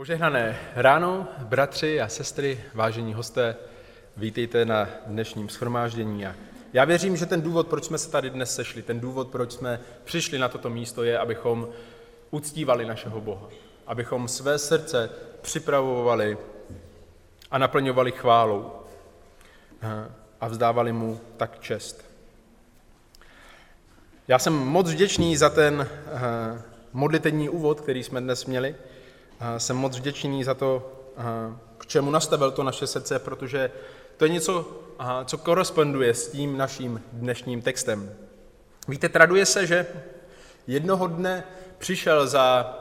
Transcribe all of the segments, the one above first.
Požehnané ráno, bratři a sestry, vážení hosté, vítejte na dnešním schromáždění. Já věřím, že ten důvod, proč jsme se tady dnes sešli, ten důvod, proč jsme přišli na toto místo, je, abychom uctívali našeho Boha, abychom své srdce připravovali a naplňovali chválou a vzdávali mu tak čest. Já jsem moc vděčný za ten modlitevní úvod, který jsme dnes měli. Jsem moc vděčný za to, k čemu nastavil to naše srdce, protože to je něco, co koresponduje s tím naším dnešním textem. Víte, traduje se, že jednoho dne přišel za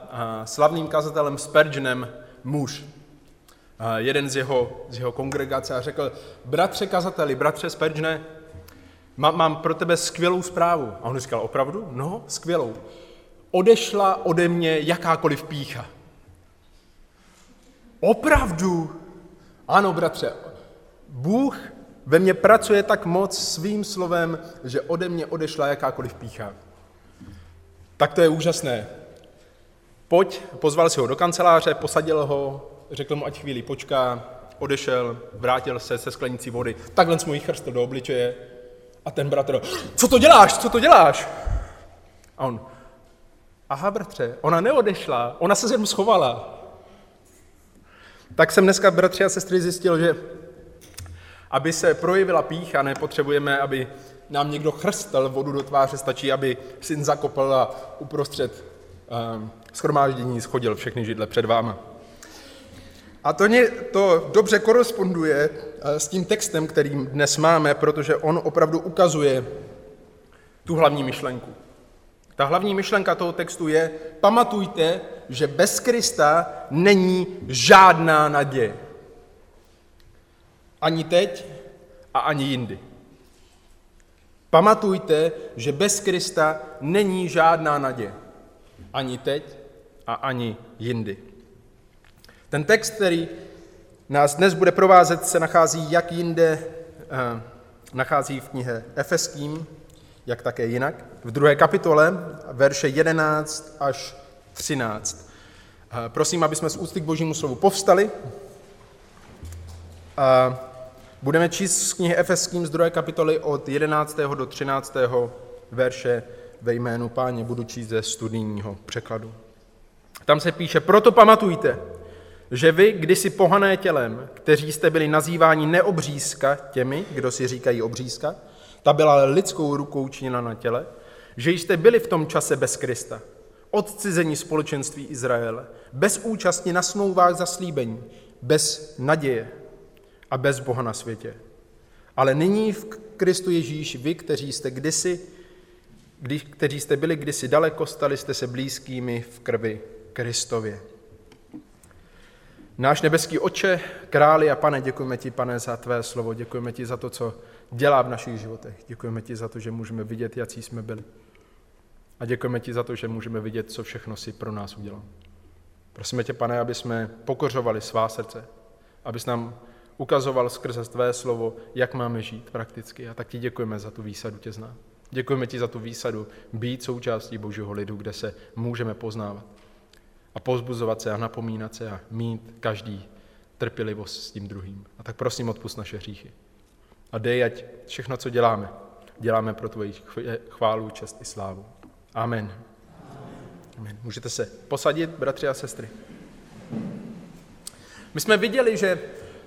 slavným kazatelem Spurgeonem muž, jeden z jeho, z jeho kongregace a řekl, bratře kazateli, bratře Spurgeone, mám, mám pro tebe skvělou zprávu. A on říkal, opravdu? No, skvělou. Odešla ode mě jakákoliv pícha. Opravdu? Ano, bratře. Bůh ve mně pracuje tak moc svým slovem, že ode mě odešla jakákoliv pícha. Tak to je úžasné. Pojď, pozval si ho do kanceláře, posadil ho, řekl mu, ať chvíli počká, odešel, vrátil se se sklenicí vody, takhle mu jí chrstl do obličeje a ten bratr, co to děláš, co to děláš? A on, aha bratře, ona neodešla, ona se jen schovala. Tak jsem dneska, bratři a sestry, zjistil, že aby se projevila pícha, nepotřebujeme, aby nám někdo chrstel vodu do tváře, stačí, aby syn zakopl a uprostřed um, schromáždění schodil všechny židle před váma. A to, ně, to dobře koresponduje s tím textem, kterým dnes máme, protože on opravdu ukazuje tu hlavní myšlenku. Ta hlavní myšlenka toho textu je, pamatujte, že bez Krista není žádná naděje. Ani teď a ani jindy. Pamatujte, že bez Krista není žádná naděje. Ani teď a ani jindy. Ten text, který nás dnes bude provázet, se nachází jak jinde, eh, nachází v knihe Efeským, jak také jinak, v druhé kapitole, verše 11 až 13. Eh, prosím, aby jsme z úcty k božímu slovu povstali. A budeme číst z knihy Efeským z druhé kapitoly od 11. do 13. verše ve jménu páně. Budu číst ze studijního překladu. Tam se píše, proto pamatujte, že vy, kdysi pohané tělem, kteří jste byli nazýváni neobřízka těmi, kdo si říkají obřízka, ta byla lidskou rukou činěna na těle, že jste byli v tom čase bez Krista, odcizení společenství Izraele, bez účasti na smlouvách zaslíbení, bez naděje a bez Boha na světě. Ale nyní v Kristu Ježíš, vy, kteří jste kdysi, kdy, kteří jste byli kdysi daleko, stali jste se blízkými v krvi Kristově. Náš nebeský oče, králi a pane, děkujeme ti, pane, za tvé slovo, děkujeme ti za to, co dělá v našich životech. Děkujeme ti za to, že můžeme vidět, jaký jsme byli. A děkujeme ti za to, že můžeme vidět, co všechno si pro nás udělal. Prosíme tě, pane, aby jsme pokořovali svá srdce, abys nám ukazoval skrze tvé slovo, jak máme žít prakticky. A tak ti děkujeme za tu výsadu tě znát. Děkujeme ti za tu výsadu být součástí Božího lidu, kde se můžeme poznávat a pozbuzovat se a napomínat se a mít každý trpělivost s tím druhým. A tak prosím, odpust naše hříchy. A dej, ať všechno, co děláme, děláme pro tvoji chválu, čest i slávu. Amen. Amen. Můžete se posadit, bratři a sestry. My jsme viděli, že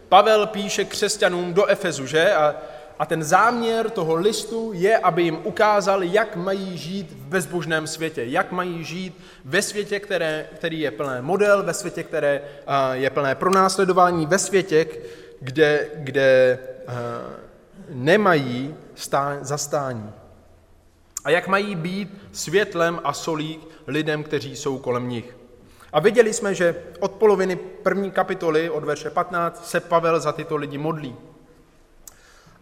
Pavel píše křesťanům do Efezu, že? A a ten záměr toho listu je, aby jim ukázal, jak mají žít v bezbožném světě, jak mají žít ve světě, které, který je plné model, ve světě, které je plné pronásledování, ve světě, kde, kde nemají stá, zastání. A jak mají být světlem a solí lidem, kteří jsou kolem nich. A viděli jsme, že od poloviny první kapitoly, od verše 15, se Pavel za tyto lidi modlí.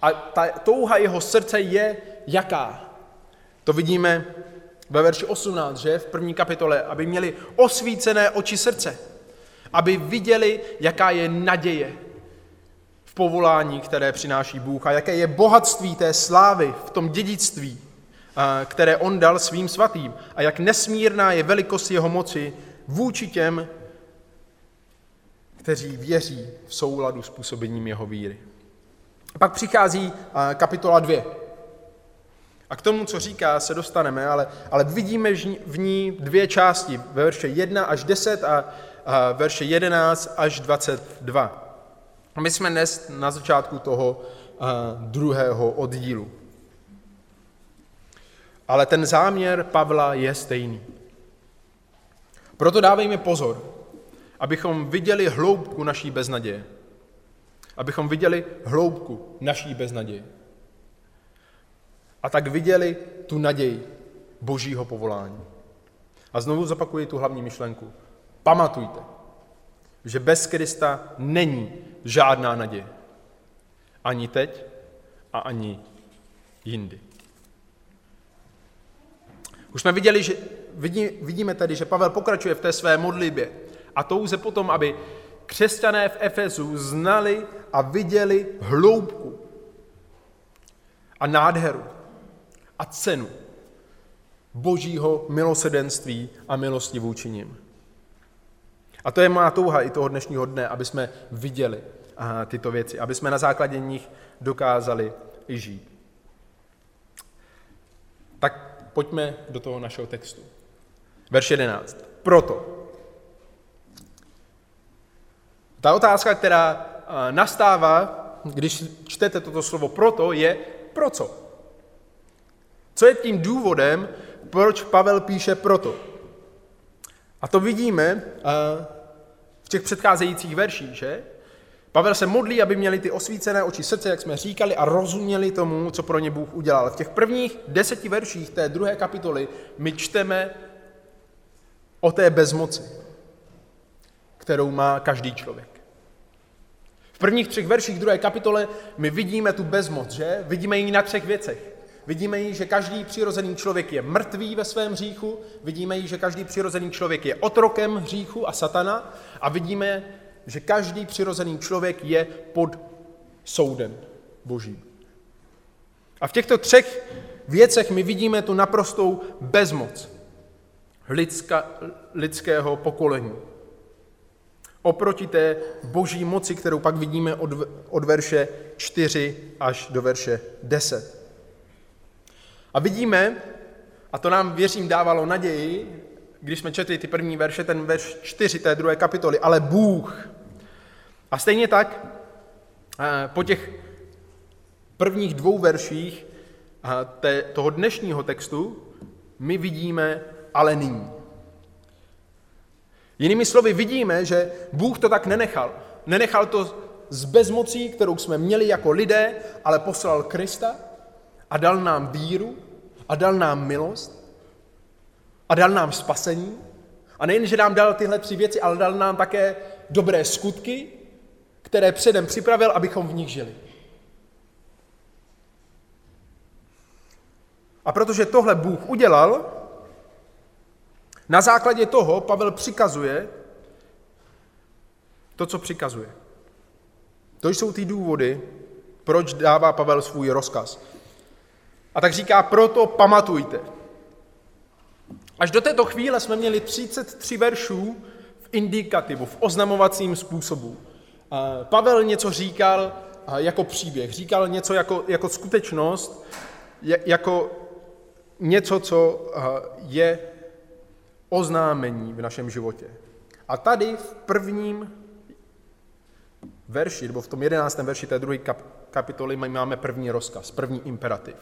A ta touha jeho srdce je jaká? To vidíme ve verši 18, že v první kapitole, aby měli osvícené oči srdce, aby viděli, jaká je naděje povolání, které přináší Bůh a jaké je bohatství té slávy v tom dědictví, které on dal svým svatým a jak nesmírná je velikost jeho moci vůči těm, kteří věří v souladu s působením jeho víry. Pak přichází kapitola 2. A k tomu, co říká, se dostaneme, ale, ale vidíme v ní dvě části, ve verše 1 až 10 a, a verše 11 až 22. My jsme dnes na začátku toho a, druhého oddílu. Ale ten záměr Pavla je stejný. Proto dávejme pozor, abychom viděli hloubku naší beznaděje. Abychom viděli hloubku naší beznaděje. A tak viděli tu naději božího povolání. A znovu zopakuji tu hlavní myšlenku. Pamatujte, že bez Krista není žádná naděje. Ani teď a ani jindy. Už jsme viděli, že vidí, vidíme tedy, že Pavel pokračuje v té své modlitbě a touze potom, aby křesťané v Efezu znali a viděli hloubku a nádheru a cenu božího milosedenství a milosti vůči nim. A to je má touha i toho dnešního dne, aby jsme viděli tyto věci, aby jsme na základě nich dokázali žít. Tak pojďme do toho našeho textu. Verš 11. Proto. Ta otázka, která nastává, když čtete toto slovo proto, je pro co? Co je tím důvodem, proč Pavel píše proto? A to vidíme v těch předcházejících verších, že? Pavel se modlí, aby měli ty osvícené oči srdce, jak jsme říkali, a rozuměli tomu, co pro ně Bůh udělal. V těch prvních deseti verších té druhé kapitoly my čteme o té bezmoci, kterou má každý člověk. V prvních třech verších druhé kapitole my vidíme tu bezmoc, že? Vidíme ji na třech věcech. Vidíme ji, že každý přirozený člověk je mrtvý ve svém hříchu, vidíme ji, že každý přirozený člověk je otrokem hříchu a satana a vidíme, že každý přirozený člověk je pod soudem božím. A v těchto třech věcech my vidíme tu naprostou bezmoc lidska, lidského pokolení. Oproti té boží moci, kterou pak vidíme od, od verše 4 až do verše 10. A vidíme, a to nám, věřím, dávalo naději, když jsme četli ty první verše, ten verš 4 té druhé kapitoly, ale Bůh. A stejně tak eh, po těch prvních dvou verších eh, toho dnešního textu my vidíme ale nyní. Jinými slovy vidíme, že Bůh to tak nenechal. Nenechal to s bezmocí, kterou jsme měli jako lidé, ale poslal Krista a dal nám víru a dal nám milost a dal nám spasení. A nejen, že nám dal tyhle tři věci, ale dal nám také dobré skutky, které předem připravil, abychom v nich žili. A protože tohle Bůh udělal, na základě toho Pavel přikazuje to, co přikazuje. To jsou ty důvody, proč dává Pavel svůj rozkaz. A tak říká, proto pamatujte. Až do této chvíle jsme měli 33 veršů v indikativu, v oznamovacím způsobu. Pavel něco říkal jako příběh, říkal něco jako, jako skutečnost, jako něco, co je oznámení v našem životě. A tady v prvním verši, nebo v tom jedenáctém verši té druhé kapitoly máme první rozkaz, první imperativ.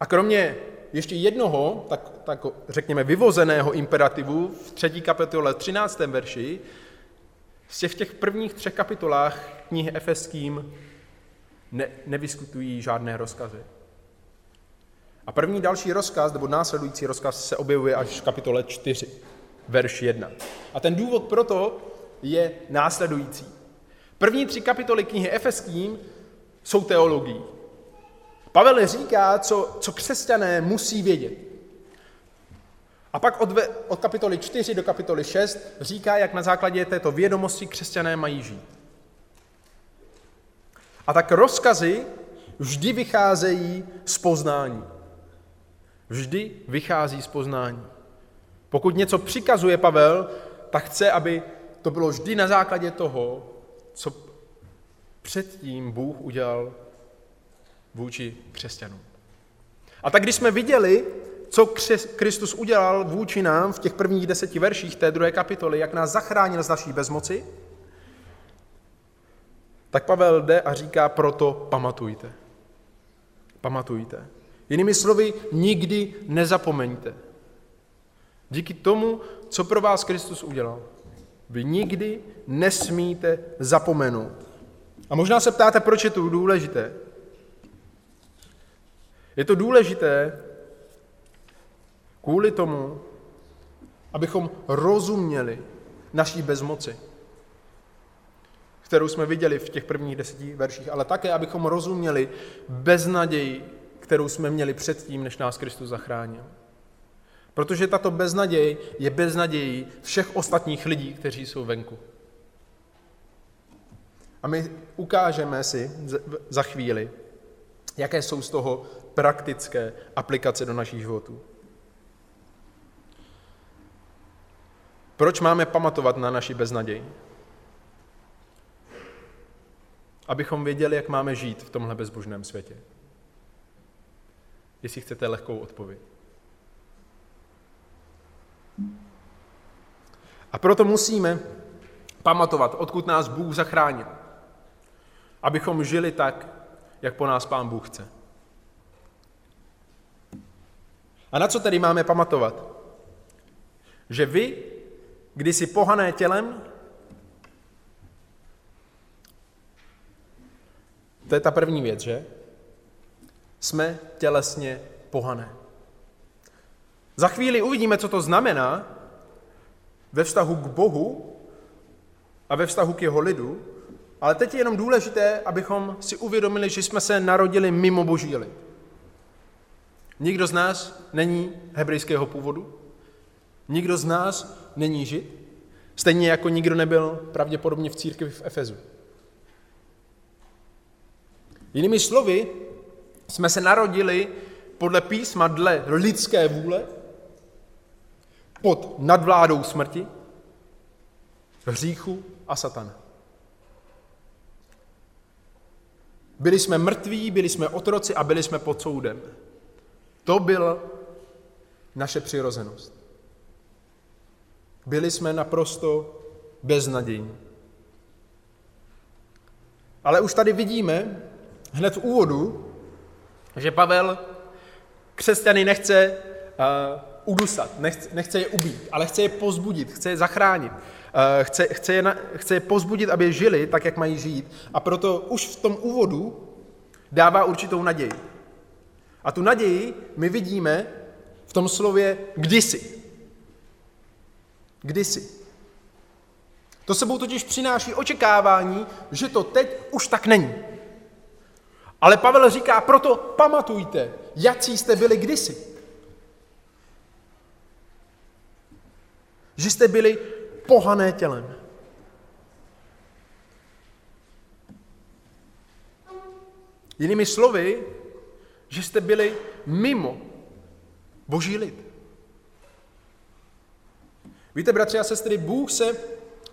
A kromě ještě jednoho, tak, tak řekněme, vyvozeného imperativu v třetí kapitole, třináctém verši, z těch, v těch prvních třech kapitolách knihy Efeským ne, nevyskutují žádné rozkazy. A první další rozkaz, nebo následující rozkaz, se objevuje až v kapitole 4, verš 1. A ten důvod proto je následující. První tři kapitoly knihy Efeským jsou teologií. Pavel říká, co, co křesťané musí vědět. A pak od, od kapitoly 4 do kapitoly 6 říká, jak na základě této vědomosti křesťané mají žít. A tak rozkazy vždy vycházejí z poznání. Vždy vychází z poznání. Pokud něco přikazuje Pavel, tak chce, aby to bylo vždy na základě toho, co předtím Bůh udělal vůči křesťanům. A tak když jsme viděli, co Kristus udělal vůči nám v těch prvních deseti verších té druhé kapitoly, jak nás zachránil z naší bezmoci, tak Pavel jde a říká, proto pamatujte. Pamatujte. Jinými slovy, nikdy nezapomeňte. Díky tomu, co pro vás Kristus udělal. Vy nikdy nesmíte zapomenout. A možná se ptáte, proč je to důležité. Je to důležité kvůli tomu, abychom rozuměli naší bezmoci, kterou jsme viděli v těch prvních deseti verších, ale také, abychom rozuměli beznaději, kterou jsme měli předtím, než nás Kristus zachránil. Protože tato beznaděj je beznadějí všech ostatních lidí, kteří jsou venku. A my ukážeme si za chvíli, jaké jsou z toho praktické aplikace do našich životů. Proč máme pamatovat na naši beznaděj? Abychom věděli, jak máme žít v tomhle bezbožném světě. Jestli chcete lehkou odpověď. A proto musíme pamatovat, odkud nás Bůh zachránil. Abychom žili tak, jak po nás Pán Bůh chce. A na co tedy máme pamatovat? Že vy, když si pohané tělem, to je ta první věc, že? Jsme tělesně pohané. Za chvíli uvidíme, co to znamená ve vztahu k Bohu a ve vztahu k jeho lidu, ale teď je jenom důležité, abychom si uvědomili, že jsme se narodili mimo boží lid. Nikdo z nás není hebrejského původu, nikdo z nás není žid, stejně jako nikdo nebyl pravděpodobně v církvi v Efezu. Jinými slovy, jsme se narodili podle písma dle lidské vůle, pod nadvládou smrti, hříchu a satana. Byli jsme mrtví, byli jsme otroci a byli jsme pod soudem. To byla naše přirozenost. Byli jsme naprosto beznadějní. Ale už tady vidíme hned v úvodu, že Pavel křesťany nechce uh, udusat, nechce, nechce je ubít, ale chce je pozbudit, chce je zachránit. Uh, chce, chce, je na, chce je pozbudit, aby žili tak, jak mají žít. A proto už v tom úvodu dává určitou naději. A tu naději my vidíme v tom slově kdysi. Kdysi. To sebou totiž přináší očekávání, že to teď už tak není. Ale Pavel říká, proto pamatujte, jaký jste byli kdysi. Že jste byli pohané tělem. Jinými slovy, že jste byli mimo boží lid. Víte, bratři a sestry, Bůh se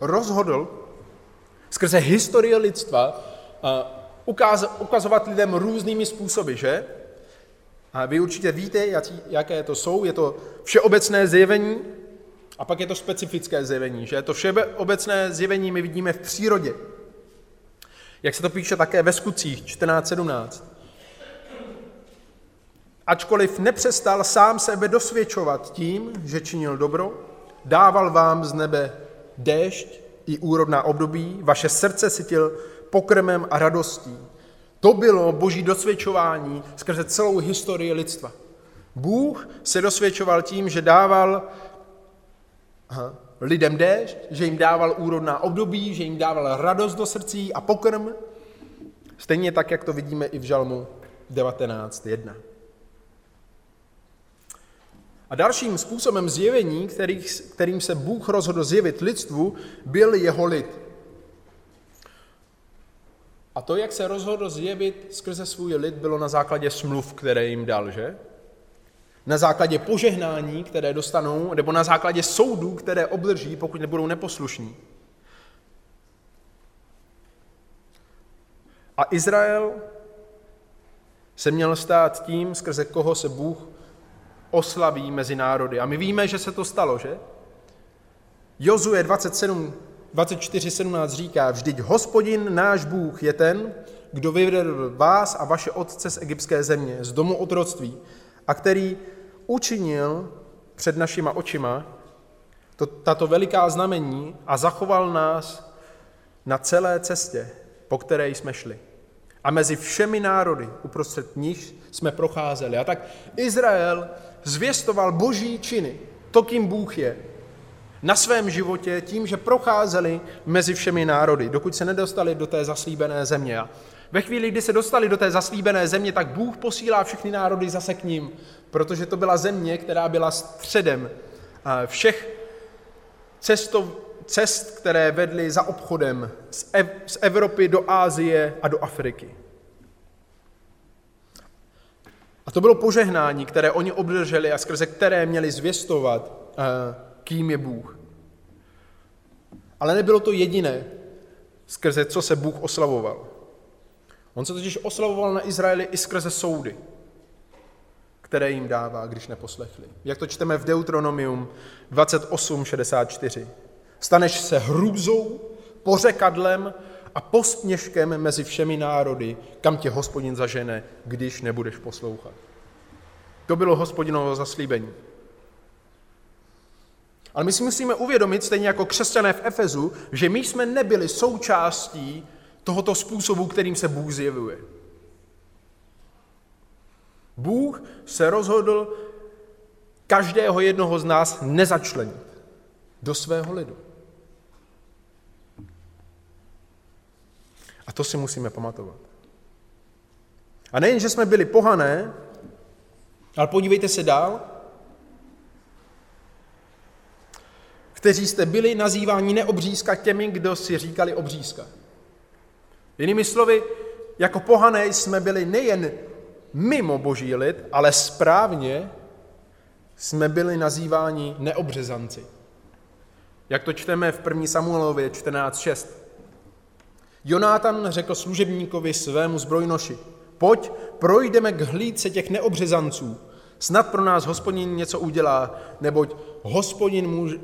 rozhodl skrze historii lidstva ukazovat lidem různými způsoby, že? A vy určitě víte, jaké to jsou. Je to všeobecné zjevení a pak je to specifické zjevení, že? To všeobecné zjevení my vidíme v přírodě. Jak se to píše také ve skutcích 14.17. Ačkoliv nepřestal sám sebe dosvědčovat tím, že činil dobro, dával vám z nebe déšť i úrodná období, vaše srdce sytil pokrmem a radostí. To bylo boží dosvědčování skrze celou historii lidstva. Bůh se dosvědčoval tím, že dával aha, lidem déšť, že jim dával úrodná období, že jim dával radost do srdcí a pokrm. Stejně tak, jak to vidíme i v Žalmu 19.1. A dalším způsobem zjevení, který, kterým se Bůh rozhodl zjevit lidstvu, byl jeho lid. A to, jak se rozhodl zjevit skrze svůj lid, bylo na základě smluv, které jim dal, že? Na základě požehnání, které dostanou, nebo na základě soudů, které obdrží, pokud nebudou neposlušní. A Izrael se měl stát tím, skrze koho se Bůh oslaví mezi národy. A my víme, že se to stalo, že? Jozue 27, 24.17 říká, vždyť hospodin náš Bůh je ten, kdo vyvedl vás a vaše otce z egyptské země, z domu otroctví, a který učinil před našima očima to, tato veliká znamení a zachoval nás na celé cestě, po které jsme šli. A mezi všemi národy, uprostřed nich jsme procházeli. A tak Izrael zvěstoval boží činy, to, kým Bůh je, na svém životě tím, že procházeli mezi všemi národy, dokud se nedostali do té zaslíbené země. A ve chvíli, kdy se dostali do té zaslíbené země, tak Bůh posílá všechny národy zase k ním, protože to byla země, která byla středem všech cestov, cest, které vedly za obchodem z Evropy do Ázie a do Afriky. A to bylo požehnání, které oni obdrželi a skrze které měli zvěstovat, kým je Bůh. Ale nebylo to jediné, skrze co se Bůh oslavoval. On se totiž oslavoval na Izraeli i skrze soudy, které jim dává, když neposlechli. Jak to čteme v Deuteronomium 28.64. Staneš se hrůzou, pořekadlem a postměškem mezi všemi národy, kam tě hospodin zažene, když nebudeš poslouchat. To bylo hospodinovo zaslíbení. Ale my si musíme uvědomit, stejně jako křesťané v Efezu, že my jsme nebyli součástí tohoto způsobu, kterým se Bůh zjevuje. Bůh se rozhodl každého jednoho z nás nezačlenit do svého lidu. To si musíme pamatovat. A nejen, že jsme byli pohané, ale podívejte se dál, kteří jste byli nazýváni neobřízka těmi, kdo si říkali obřízka. Jinými slovy, jako pohané jsme byli nejen mimo boží lid, ale správně jsme byli nazýváni neobřezanci. Jak to čteme v 1. Samuelově 14.6. Jonátan řekl služebníkovi svému zbrojnoši, pojď, projdeme k hlídce těch neobřezanců, snad pro nás hospodin něco udělá, neboť hospodin může,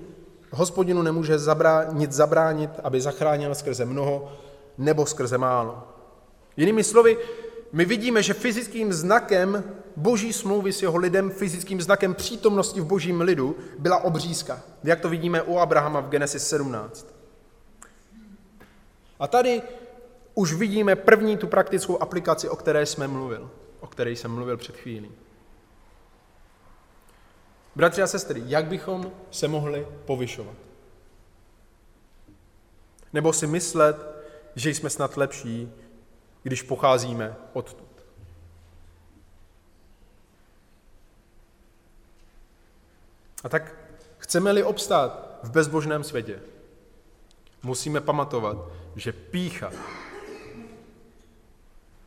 hospodinu nemůže zabránit, zabránit, aby zachránil skrze mnoho nebo skrze málo. Jinými slovy, my vidíme, že fyzickým znakem boží smlouvy s jeho lidem, fyzickým znakem přítomnosti v božím lidu byla obřízka. Jak to vidíme u Abrahama v Genesis 17. A tady už vidíme první tu praktickou aplikaci, o které jsme mluvil, o které jsem mluvil před chvílí. Bratři a sestry, jak bychom se mohli povyšovat? Nebo si myslet, že jsme snad lepší, když pocházíme odtud? A tak chceme-li obstát v bezbožném světě, musíme pamatovat, že pícha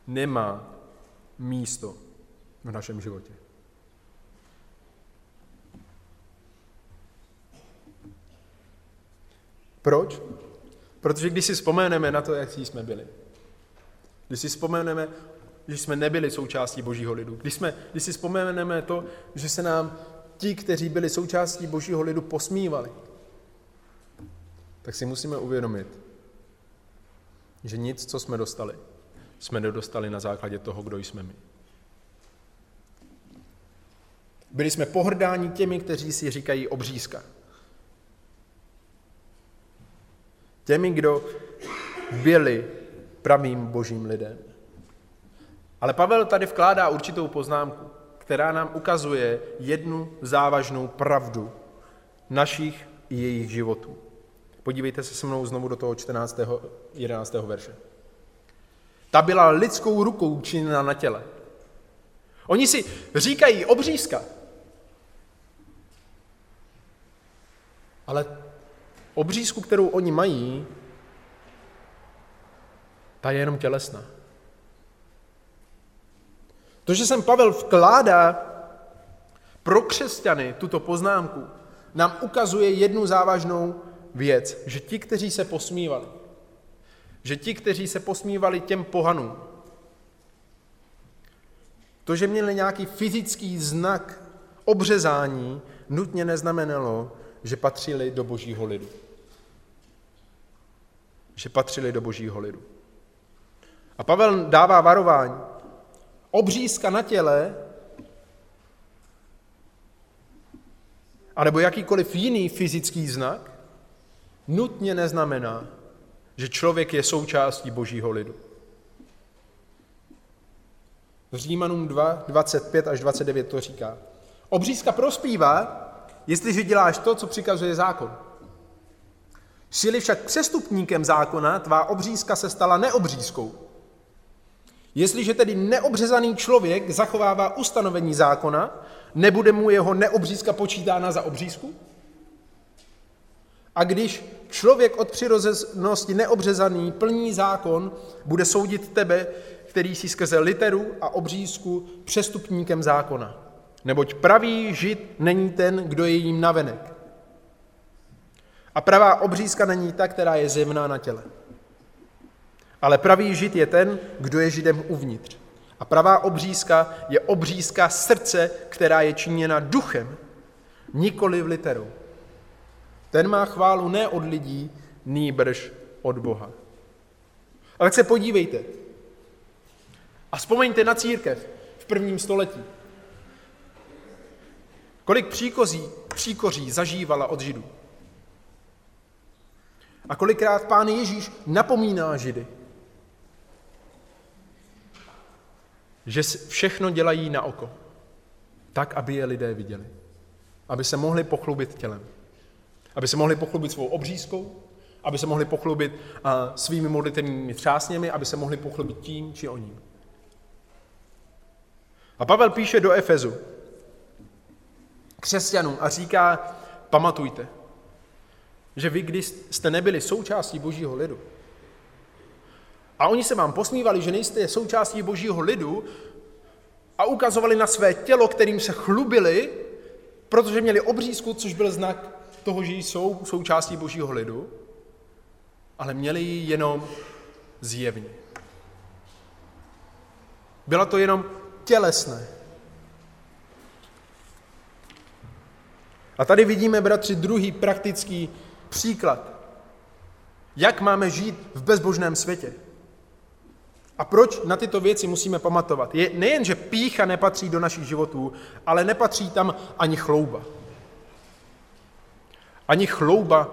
nemá místo v našem životě. Proč? Protože když si vzpomeneme na to, jak jsme byli, když si vzpomeneme, že jsme nebyli součástí božího lidu, když, jsme, když si vzpomeneme to, že se nám ti, kteří byli součástí božího lidu, posmívali, tak si musíme uvědomit, že nic, co jsme dostali, jsme nedostali na základě toho, kdo jsme my. Byli jsme pohrdáni těmi, kteří si říkají obřízka. Těmi, kdo byli pravým božím lidem. Ale Pavel tady vkládá určitou poznámku, která nám ukazuje jednu závažnou pravdu našich i jejich životů. Podívejte se se mnou znovu do toho 14. 11. verše. Ta byla lidskou rukou činěna na těle. Oni si říkají obřízka. Ale obřízku, kterou oni mají, ta je jenom tělesná. To, že sem Pavel vkládá pro křesťany tuto poznámku, nám ukazuje jednu závažnou věc, že ti, kteří se posmívali, že ti, kteří se posmívali těm pohanům, to, že měli nějaký fyzický znak obřezání, nutně neznamenalo, že patřili do božího lidu. Že patřili do božího lidu. A Pavel dává varování. Obřízka na těle anebo jakýkoliv jiný fyzický znak nutně neznamená, že člověk je součástí božího lidu. V Římanům 2, 25 až 29 to říká. Obřízka prospívá, jestliže děláš to, co přikazuje zákon. Jsi však přestupníkem zákona, tvá obřízka se stala neobřízkou. Jestliže tedy neobřezaný člověk zachovává ustanovení zákona, nebude mu jeho neobřízka počítána za obřízku? A když člověk od přirozenosti neobřezaný plní zákon, bude soudit tebe, který si skrze literu a obřízku přestupníkem zákona. Neboť pravý žid není ten, kdo je jim navenek. A pravá obřízka není ta, která je zjevná na těle. Ale pravý žid je ten, kdo je židem uvnitř. A pravá obřízka je obřízka srdce, která je činěna duchem, nikoli v literou. Ten má chválu ne od lidí, nýbrž od Boha. A tak se podívejte. A vzpomeňte na církev v prvním století. Kolik příkozí, příkoří zažívala od Židů. A kolikrát pán Ježíš napomíná Židy, že všechno dělají na oko, tak, aby je lidé viděli. Aby se mohli pochlubit tělem. Aby se mohli pochlubit svou obřízkou, aby se mohli pochlubit svými modlitevními třásněmi, aby se mohli pochlubit tím či oním. A Pavel píše do Efezu křesťanům a říká, pamatujte, že vy, když jste nebyli součástí božího lidu, a oni se vám posmívali, že nejste součástí božího lidu a ukazovali na své tělo, kterým se chlubili, protože měli obřízku, což byl znak toho, že jsou součástí božího lidu, ale měli ji jenom zjevně. Bylo to jenom tělesné. A tady vidíme, bratři, druhý praktický příklad. Jak máme žít v bezbožném světě? A proč na tyto věci musíme pamatovat? Je nejen, že pícha nepatří do našich životů, ale nepatří tam ani chlouba. Ani chlouba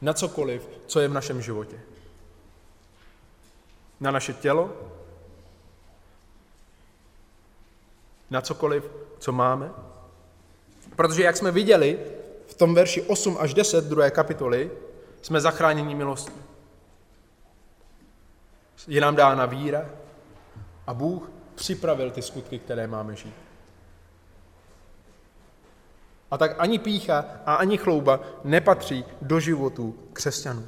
na cokoliv, co je v našem životě. Na naše tělo, na cokoliv, co máme. Protože jak jsme viděli v tom verši 8 až 10 druhé kapitoly, jsme zachráněni milostí. Je nám dána víra a Bůh připravil ty skutky, které máme žít. A tak ani pícha a ani chlouba nepatří do životu křesťanů,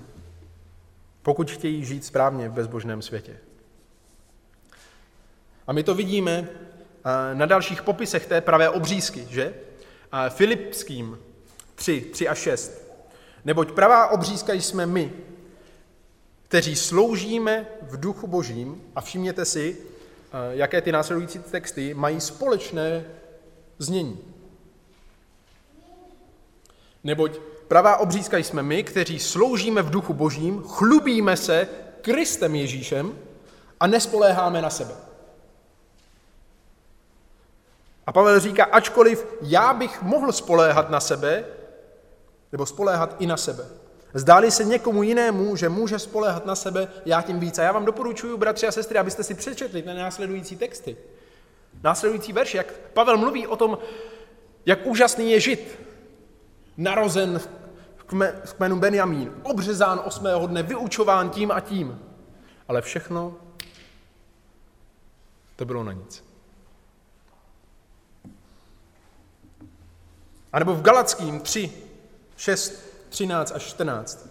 pokud chtějí žít správně v bezbožném světě. A my to vidíme na dalších popisech té pravé obřízky, že? Filipským 3, 3 a 6. Neboť pravá obřízka jsme my, kteří sloužíme v duchu božím, a všimněte si, jaké ty následující texty mají společné znění. Neboť pravá obřízka jsme my, kteří sloužíme v duchu božím, chlubíme se Kristem Ježíšem a nespoléháme na sebe. A Pavel říká, ačkoliv já bych mohl spoléhat na sebe, nebo spoléhat i na sebe. Zdáli se někomu jinému, že může spoléhat na sebe, já tím víc. A já vám doporučuji, bratři a sestry, abyste si přečetli ty následující texty. Následující verš, jak Pavel mluví o tom, jak úžasný je žid, narozen v kmenu Benjamín, obřezán osmého dne, vyučován tím a tím. Ale všechno to bylo na nic. A nebo v Galackým 3, 6, 13 až 14.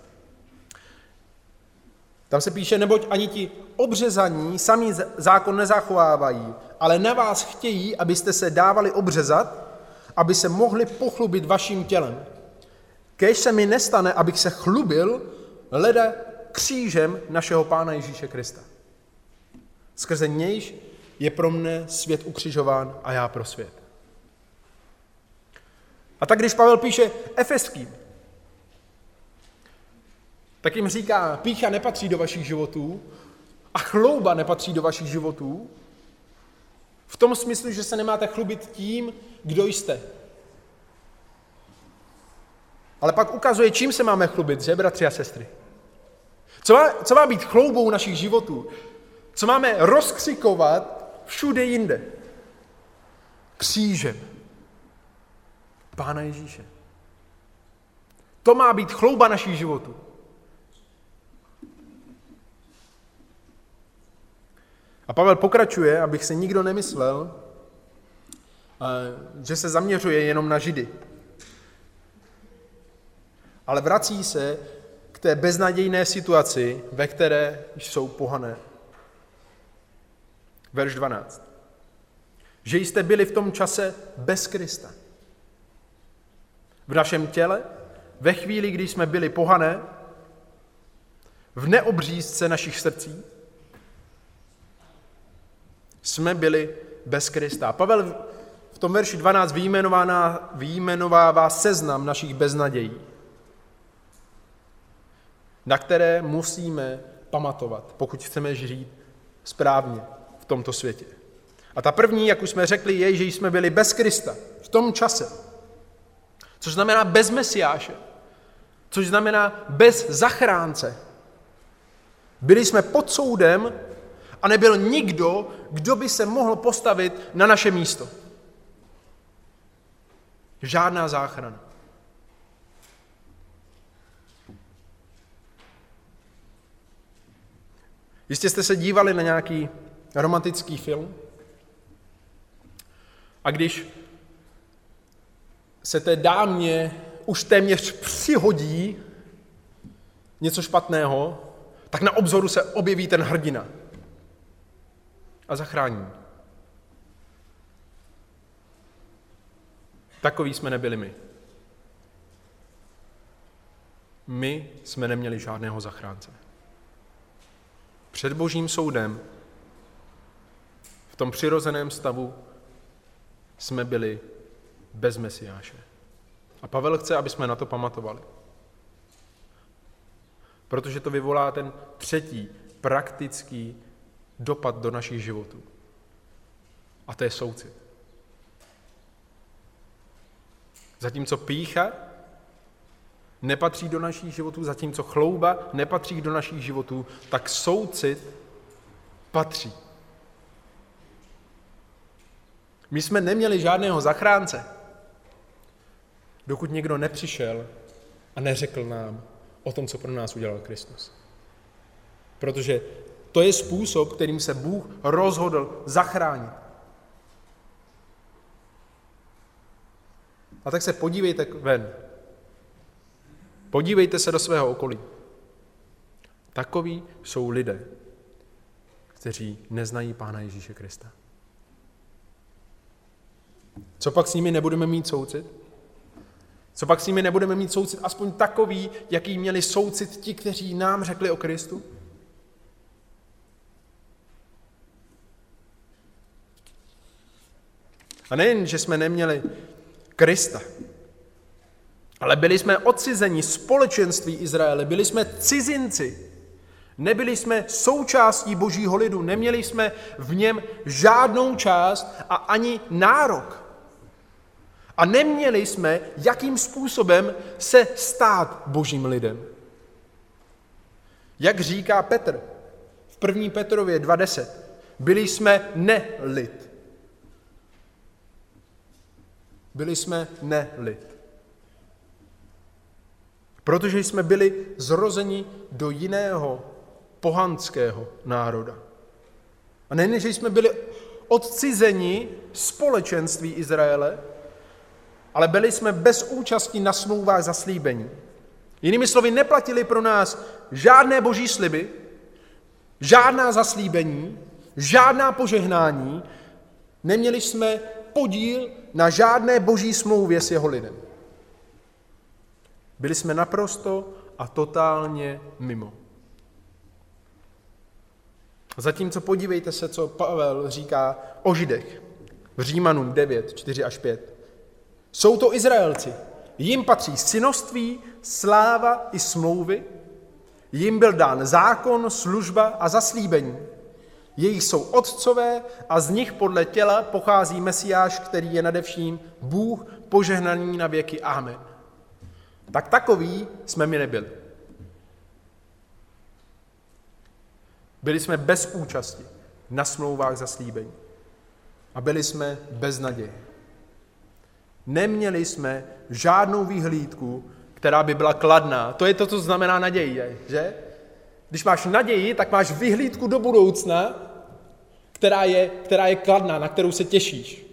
Tam se píše, neboť ani ti obřezaní sami zákon nezachovávají, ale na vás chtějí, abyste se dávali obřezat, aby se mohli pochlubit vaším tělem. Kež se mi nestane, abych se chlubil, leda křížem našeho Pána Ježíše Krista. Skrze nějž je pro mne svět ukřižován a já pro svět. A tak když Pavel píše Efeským, tak jim říká, pícha nepatří do vašich životů a chlouba nepatří do vašich životů, v tom smyslu, že se nemáte chlubit tím, kdo jste. Ale pak ukazuje, čím se máme chlubit, že, bratři a sestry? Co má, co má být chloubou našich životů? Co máme rozkřikovat všude jinde? Křížem. Pána Ježíše. To má být chlouba našich životů. A Pavel pokračuje, abych se nikdo nemyslel, eh, že se zaměřuje jenom na Židy. Ale vrací se k té beznadějné situaci, ve které jsou pohané. Verš 12. Že jste byli v tom čase bez Krista. V našem těle, ve chvíli, kdy jsme byli pohané, v neobřízce našich srdcí, jsme byli bez Krista. Pavel v tom verši 12 vyjmenovává seznam našich beznadějí, na které musíme pamatovat, pokud chceme žít správně v tomto světě. A ta první, jak už jsme řekli, je, že jsme byli bez Krista v tom čase. Což znamená bez Mesiáše. Což znamená bez zachránce. Byli jsme pod soudem a nebyl nikdo, kdo by se mohl postavit na naše místo. Žádná záchrana. Jistě jste se dívali na nějaký romantický film a když se té dámě už téměř přihodí něco špatného, tak na obzoru se objeví ten hrdina a zachrání. Takový jsme nebyli my. My jsme neměli žádného zachránce. Před božím soudem v tom přirozeném stavu jsme byli bez Mesiáše. A Pavel chce, aby jsme na to pamatovali. Protože to vyvolá ten třetí praktický dopad do našich životů. A to je soucit. Zatímco pícha nepatří do našich životů, zatímco chlouba nepatří do našich životů, tak soucit patří. My jsme neměli žádného zachránce, dokud někdo nepřišel a neřekl nám o tom, co pro nás udělal Kristus. Protože to je způsob, kterým se Bůh rozhodl zachránit. A tak se podívejte ven. Podívejte se do svého okolí. Takoví jsou lidé, kteří neznají Pána Ježíše Krista. Co pak s nimi nebudeme mít soucit? Co pak s nimi nebudeme mít soucit aspoň takový, jaký měli soucit ti, kteří nám řekli o Kristu? A nejen, že jsme neměli Krista, ale byli jsme odcizeni společenství Izraele, byli jsme cizinci, nebyli jsme součástí božího lidu, neměli jsme v něm žádnou část a ani nárok. A neměli jsme, jakým způsobem se stát božím lidem. Jak říká Petr v 1. Petrově 2.10, byli jsme nelid. Byli jsme nelid. Protože jsme byli zrozeni do jiného pohanského národa. A nejen, že jsme byli odcizeni společenství Izraele, ale byli jsme bez účasti na smlouvách zaslíbení. Jinými slovy, neplatili pro nás žádné boží sliby, žádná zaslíbení, žádná požehnání, neměli jsme podíl na žádné boží smlouvě s jeho lidem. Byli jsme naprosto a totálně mimo. Zatímco podívejte se, co Pavel říká o Židech v Římanům 9, 4 až 5. Jsou to Izraelci. Jim patří synoství, sláva i smlouvy. Jim byl dán zákon, služba a zaslíbení. Jejich jsou otcové a z nich podle těla pochází Mesiáš, který je nadevším Bůh požehnaný na věky. Amen. Tak takový jsme mi nebyli. Byli jsme bez účasti na smlouvách zaslíbení. A byli jsme bez naděje. Neměli jsme žádnou výhlídku, která by byla kladná. To je to, co znamená naděje, že? Když máš naději, tak máš vyhlídku do budoucna, která je, která je kladná, na kterou se těšíš.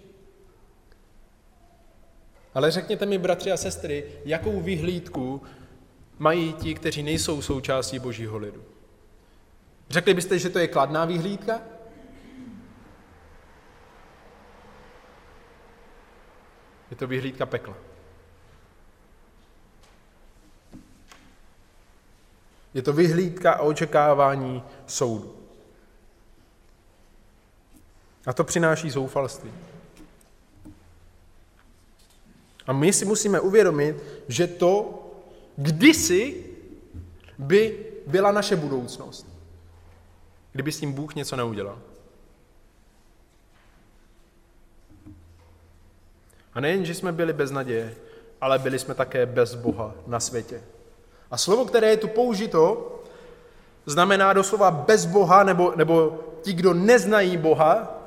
Ale řekněte mi, bratři a sestry, jakou vyhlídku mají ti, kteří nejsou součástí božího lidu. Řekli byste, že to je kladná vyhlídka? Je to vyhlídka pekla. Je to vyhlídka a očekávání soudu. A to přináší zoufalství. A my si musíme uvědomit, že to kdysi by byla naše budoucnost, kdyby s tím Bůh něco neudělal. A nejen, že jsme byli bez naděje, ale byli jsme také bez Boha na světě. A slovo, které je tu použito, znamená doslova bez Boha, nebo, nebo ti, kdo neznají Boha,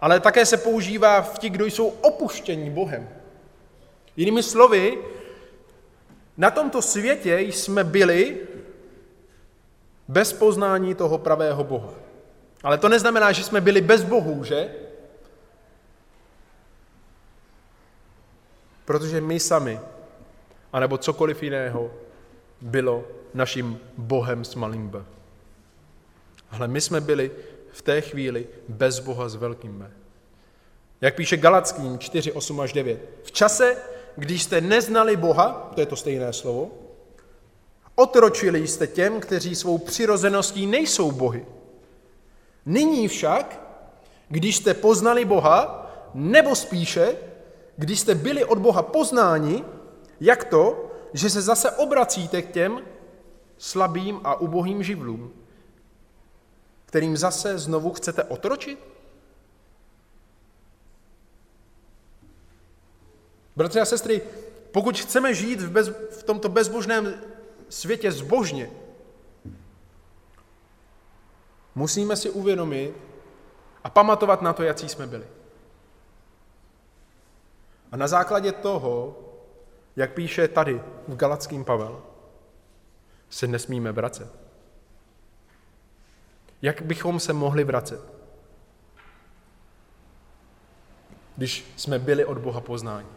ale také se používá v ti, kdo jsou opuštění Bohem. Jinými slovy, na tomto světě jsme byli bez poznání toho pravého Boha. Ale to neznamená, že jsme byli bez Bohu, že? Protože my sami, anebo cokoliv jiného, bylo naším Bohem s malým B. Ale my jsme byli v té chvíli bez Boha s velkým B. Jak píše Galackým 4, 8 až 9. V čase, když jste neznali Boha, to je to stejné slovo, otročili jste těm, kteří svou přirozeností nejsou bohy. Nyní však, když jste poznali Boha, nebo spíše, když jste byli od Boha poznáni, jak to, že se zase obracíte k těm slabým a ubohým živlům, kterým zase znovu chcete otročit? Bratři a sestry, pokud chceme žít v, bez, v tomto bezbožném světě zbožně, musíme si uvědomit a pamatovat na to, jaký jsme byli. A na základě toho, jak píše tady v Galackým Pavel, se nesmíme vracet. Jak bychom se mohli vracet? Když jsme byli od Boha poznáni.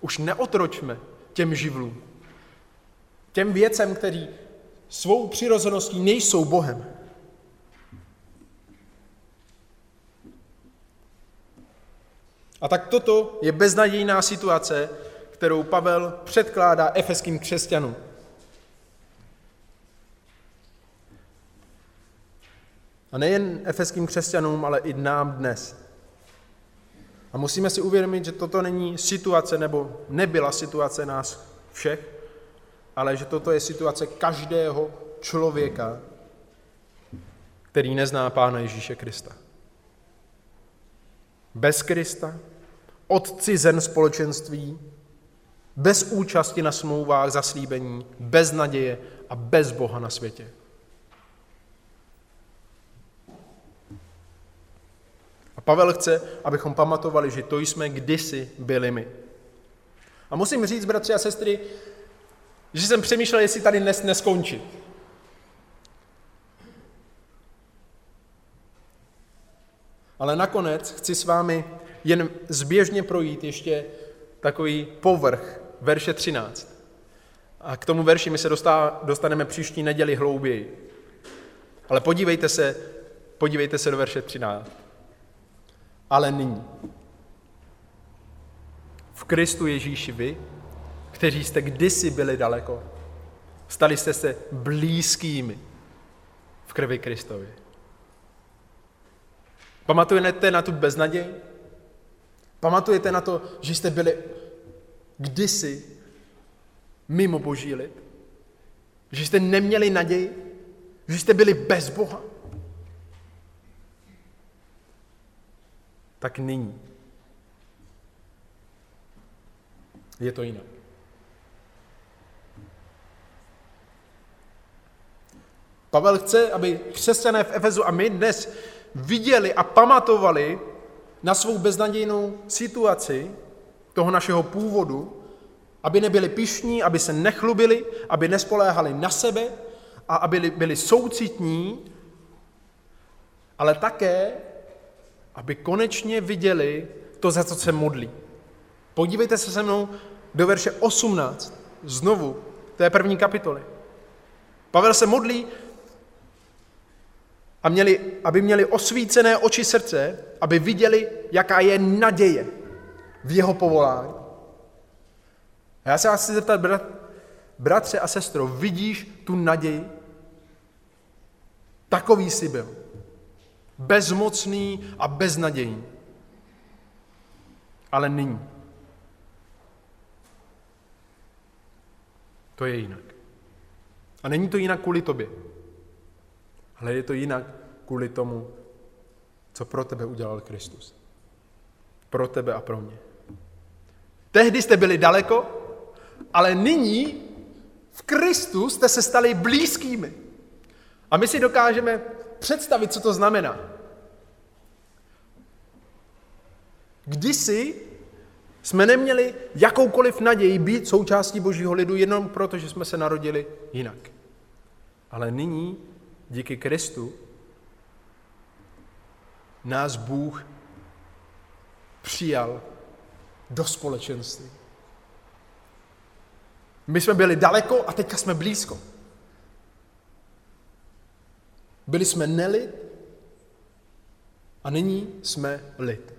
Už neotročme těm živlům, těm věcem, který svou přirozeností nejsou Bohem. A tak toto je beznadějná situace, kterou Pavel předkládá efeským křesťanům. A nejen efeským křesťanům, ale i nám dnes. A musíme si uvědomit, že toto není situace, nebo nebyla situace nás všech, ale že toto je situace každého člověka, který nezná Pána Ježíše Krista. Bez Krista, odcizen společenství, bez účasti na smlouvách zaslíbení, bez naděje a bez Boha na světě. Pavel chce, abychom pamatovali, že to jsme kdysi byli my. A musím říct, bratři a sestry, že jsem přemýšlel, jestli tady dnes neskončit. Ale nakonec chci s vámi jen zběžně projít ještě takový povrch verše 13. A k tomu verši my se dostaneme příští neděli hlouběji. Ale podívejte se, podívejte se do verše 13. Ale nyní. V Kristu Ježíši vy, kteří jste kdysi byli daleko, stali jste se blízkými v krvi Kristovi. Pamatujete na tu beznaděj? Pamatujete na to, že jste byli kdysi mimo boží lid? Že jste neměli naději? Že jste byli bez Boha? Tak nyní je to jinak. Pavel chce, aby křesťané v Efezu a my dnes viděli a pamatovali na svou beznadějnou situaci toho našeho původu, aby nebyli pišní, aby se nechlubili, aby nespoléhali na sebe a aby byli soucitní, ale také, aby konečně viděli to, za co se modlí. Podívejte se se mnou do verše 18, znovu, té první kapitoly. Pavel se modlí, a měli, aby měli osvícené oči srdce, aby viděli, jaká je naděje v jeho povolání. A já se vás chci zeptat, brat, bratře a sestro, vidíš tu naději? Takový jsi byl. Bezmocný a beznadějný. Ale nyní. To je jinak. A není to jinak kvůli tobě. Ale je to jinak kvůli tomu, co pro tebe udělal Kristus. Pro tebe a pro mě. Tehdy jste byli daleko, ale nyní v Kristu jste se stali blízkými. A my si dokážeme představit, co to znamená. Kdysi jsme neměli jakoukoliv naději být součástí Božího lidu jenom proto, že jsme se narodili jinak. Ale nyní díky Kristu nás Bůh přijal do společenství. My jsme byli daleko a teďka jsme blízko. Byli jsme nelid a nyní jsme lid.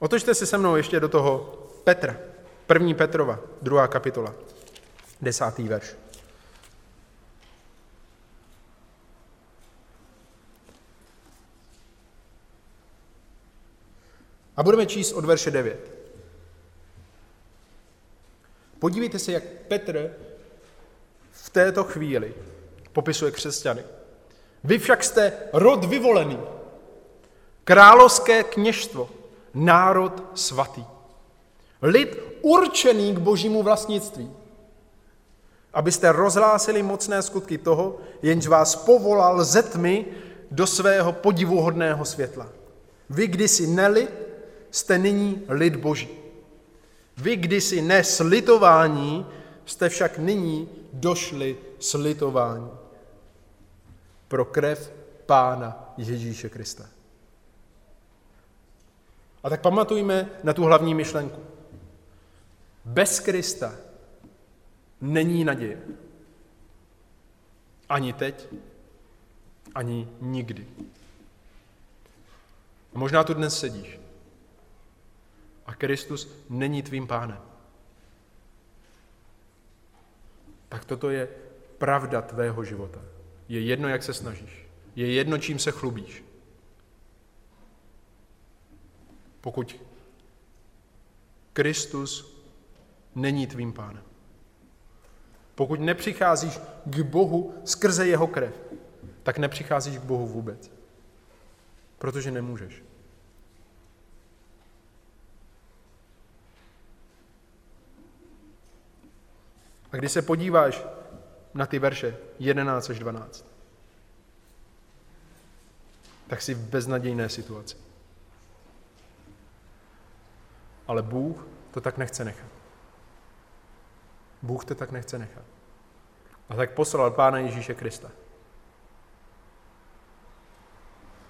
Otočte se se mnou ještě do toho Petra, první Petrova, druhá kapitola, desátý verš. A budeme číst od verše 9. Podívejte se, jak Petr v této chvíli popisuje křesťany. Vy však jste rod vyvolený, královské kněžstvo, národ svatý, lid určený k božímu vlastnictví, abyste rozhlásili mocné skutky toho, jenž vás povolal ze tmy do svého podivuhodného světla. Vy kdysi nelid, jste nyní lid boží. Vy kdysi neslitování, jste však nyní došli slitování. Pro krev Pána Ježíše Krista. A tak pamatujme na tu hlavní myšlenku. Bez Krista není naděje. Ani teď, ani nikdy. A možná tu dnes sedíš a Kristus není tvým pánem. Tak toto je pravda tvého života. Je jedno, jak se snažíš. Je jedno, čím se chlubíš. Pokud Kristus není tvým pánem. Pokud nepřicházíš k Bohu skrze jeho krev, tak nepřicházíš k Bohu vůbec. Protože nemůžeš. A když se podíváš na ty verše 11 až 12, tak jsi v beznadějné situaci. Ale Bůh to tak nechce nechat. Bůh to tak nechce nechat. A tak poslal Pána Ježíše Krista,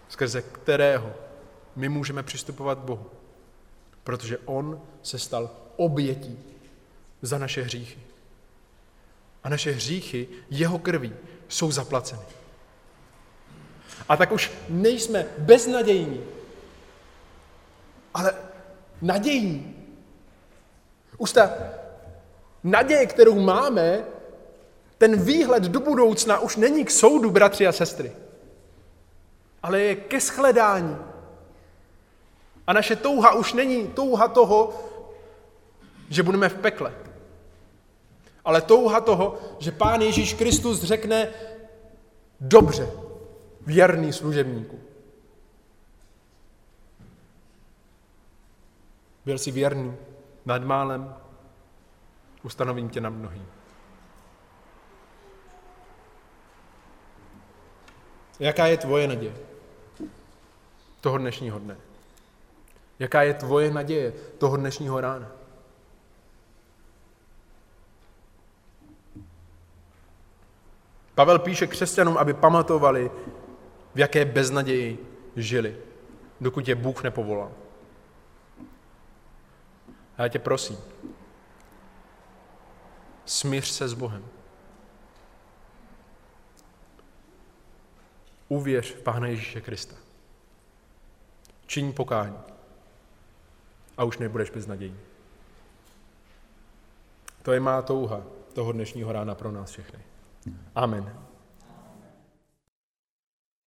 skrze kterého my můžeme přistupovat k Bohu, protože On se stal obětí za naše hříchy a naše hříchy jeho krví jsou zaplaceny. A tak už nejsme beznadějní, ale nadějní. Už ta naděje, kterou máme, Ten výhled do budoucna už není k soudu, bratři a sestry, ale je ke shledání. A naše touha už není touha toho, že budeme v pekle, ale touha toho, že Pán Ježíš Kristus řekne, dobře, věrný služebníku. Byl jsi věrný nad málem, ustanovím tě na mnohým. Jaká je tvoje naděje toho dnešního dne? Jaká je tvoje naděje toho dnešního rána? Pavel píše křesťanům, aby pamatovali, v jaké beznaději žili, dokud je Bůh nepovolal. A já tě prosím, smíř se s Bohem. Uvěř v Pána Ježíše Krista. Čiň pokání. A už nebudeš bez nadějí. To je má touha toho dnešního rána pro nás všechny. Amen.